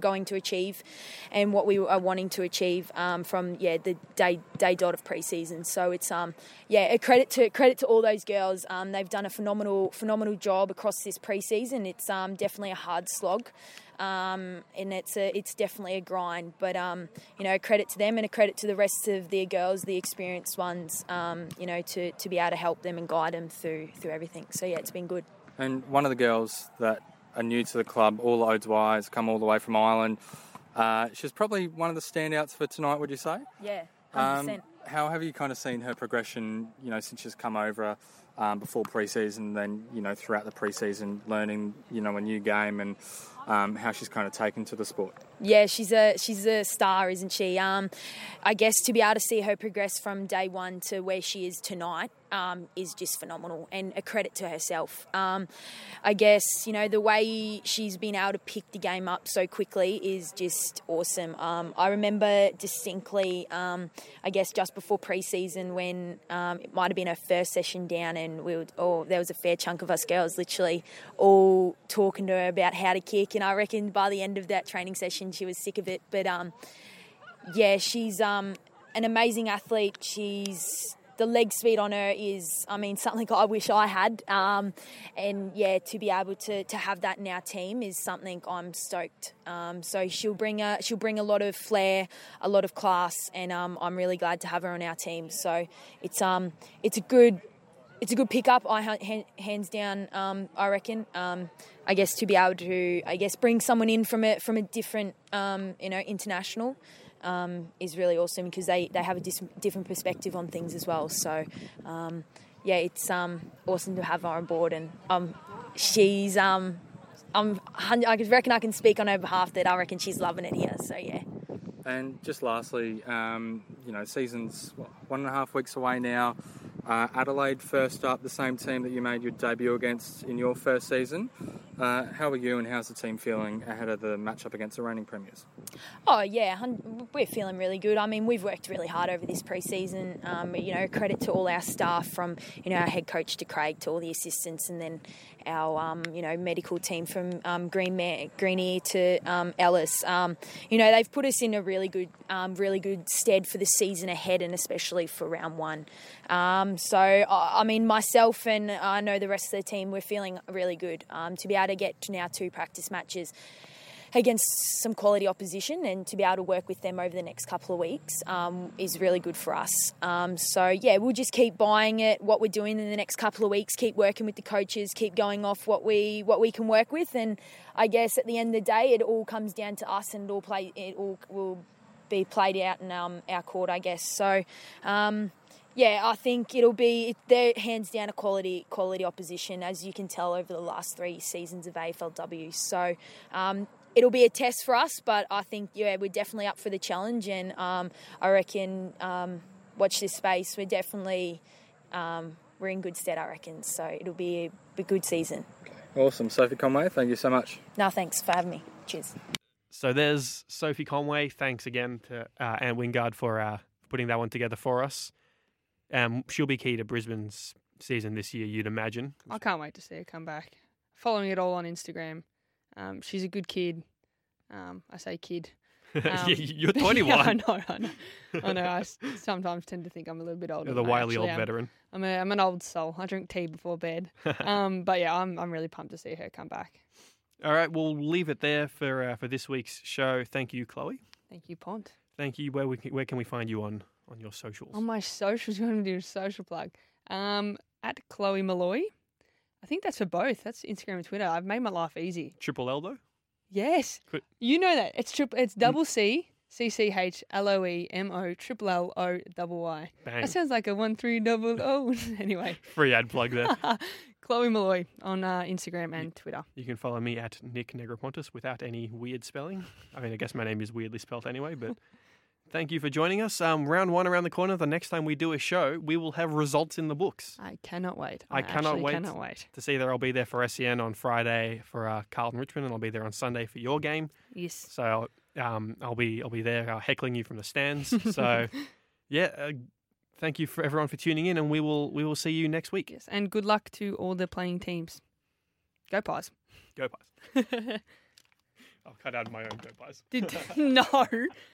going to achieve and what we are wanting to achieve um, from yeah the day day dot of preseason. So it's um yeah a credit to credit to all those girls. Um, they've done a phenomenal phenomenal job across this preseason. It's um, definitely a hard slog um, and it's a, it's definitely a grind. But um, you know, credit to them and a credit to the rest of the girls, the experienced ones. Um, you know, to, to be able to help them and guide them through through everything. So yeah, it's been good. And one of the girls that are new to the club, Orla O'Dwyer, come all the way from Ireland. Uh, she's probably one of the standouts for tonight. Would you say? Yeah, hundred percent. Um, how have you kind of seen her progression? You know, since she's come over um, before preseason, then you know throughout the preseason, learning you know a new game and um, how she's kind of taken to the sport. Yeah, she's a she's a star, isn't she? Um, I guess to be able to see her progress from day one to where she is tonight um, is just phenomenal and a credit to herself. Um, I guess you know the way she's been able to pick the game up so quickly is just awesome. Um, I remember distinctly, I guess just before preseason when it might have been her first session down, and we would, oh, there was a fair chunk of us girls literally all talking to her about how to kick, and I reckon by the end of that training session she was sick of it. But um, yeah, she's um, an amazing athlete. She's the leg speed on her is, I mean, something I wish I had. Um, and yeah, to be able to, to have that in our team is something I'm stoked. Um, so she'll bring a she'll bring a lot of flair, a lot of class, and um, I'm really glad to have her on our team. So it's um it's a good it's a good pickup. I ha- hands down, um, I reckon. Um, I guess to be able to, I guess, bring someone in from a from a different, um, you know, international. Um, is really awesome because they, they have a dis- different perspective on things as well. So, um, yeah, it's um, awesome to have her on board, and she's um, I'm, I reckon I can speak on her behalf that I reckon she's loving it here. So yeah. And just lastly, you know, season's one and a half weeks away now. Uh, Adelaide first up, the same team that you made your debut against in your first season. Uh, how are you and how's the team feeling ahead of the matchup against the reigning premiers? Oh yeah, we're feeling really good. I mean, we've worked really hard over this pre-season. Um, you know, credit to all our staff, from you know our head coach to Craig to all the assistants, and then our um, you know medical team from um, Green Greeny to um, Ellis. Um, you know they've put us in a really good um, really good stead for the season ahead, and especially for round one. Um, so I mean myself and I know the rest of the team we're feeling really good to be able to get to now two practice matches against some quality opposition and to be able to work with them over the next couple of weeks um, is really good for us. Um, so, yeah, we'll just keep buying it, what we're doing in the next couple of weeks, keep working with the coaches, keep going off what we what we can work with. And I guess at the end of the day, it all comes down to us and it all, play, it all will be played out in um, our court, I guess. So, um, yeah, I think it'll be they're hands down a quality quality opposition, as you can tell over the last three seasons of AFLW. So um, it'll be a test for us, but I think yeah, we're definitely up for the challenge, and um, I reckon um, watch this space. We're definitely um, we're in good stead, I reckon. So it'll be a, a good season. Awesome, Sophie Conway. Thank you so much. No, thanks for having me. Cheers. So there's Sophie Conway. Thanks again to uh, Anne Wingard for uh, putting that one together for us. Um, she'll be key to Brisbane's season this year, you'd imagine. I can't wait to see her come back. Following it all on Instagram. Um, she's a good kid. Um, I say kid. Um, You're 21. yeah, I know, I know. I know. I sometimes tend to think I'm a little bit older. You're the wily old veteran. I'm, a, I'm an old soul. I drink tea before bed. um, but yeah, I'm I'm really pumped to see her come back. All right, we'll leave it there for uh, for this week's show. Thank you, Chloe. Thank you, Pont. Thank you. Where we can, where can we find you on on your socials? On my socials, you want to do a social plug? Um, at Chloe Molloy. I think that's for both. That's Instagram and Twitter. I've made my life easy. Triple L though. Yes. Could... You know that it's triple. It's double C. C C H L O E M O triple L O double Y. Bang. That sounds like a one three double O. anyway. Free ad plug there. Chloe Molloy on uh, Instagram and Twitter. You can follow me at Nic Negrepontis without any weird spelling. I mean, I guess my name is weirdly spelt anyway, but Thank you for joining us. Um, round one around the corner. The next time we do a show, we will have results in the books. I cannot wait. I, I cannot wait. Cannot wait to see that. I'll be there for SEN on Friday for uh, Carlton Richmond, and I'll be there on Sunday for your game. Yes. So um, I'll be I'll be there uh, heckling you from the stands. So yeah. Uh, thank you for everyone for tuning in, and we will we will see you next week. Yes, and good luck to all the playing teams. Go Pies. Go Pies. I'll cut out my own go Pies. Did no.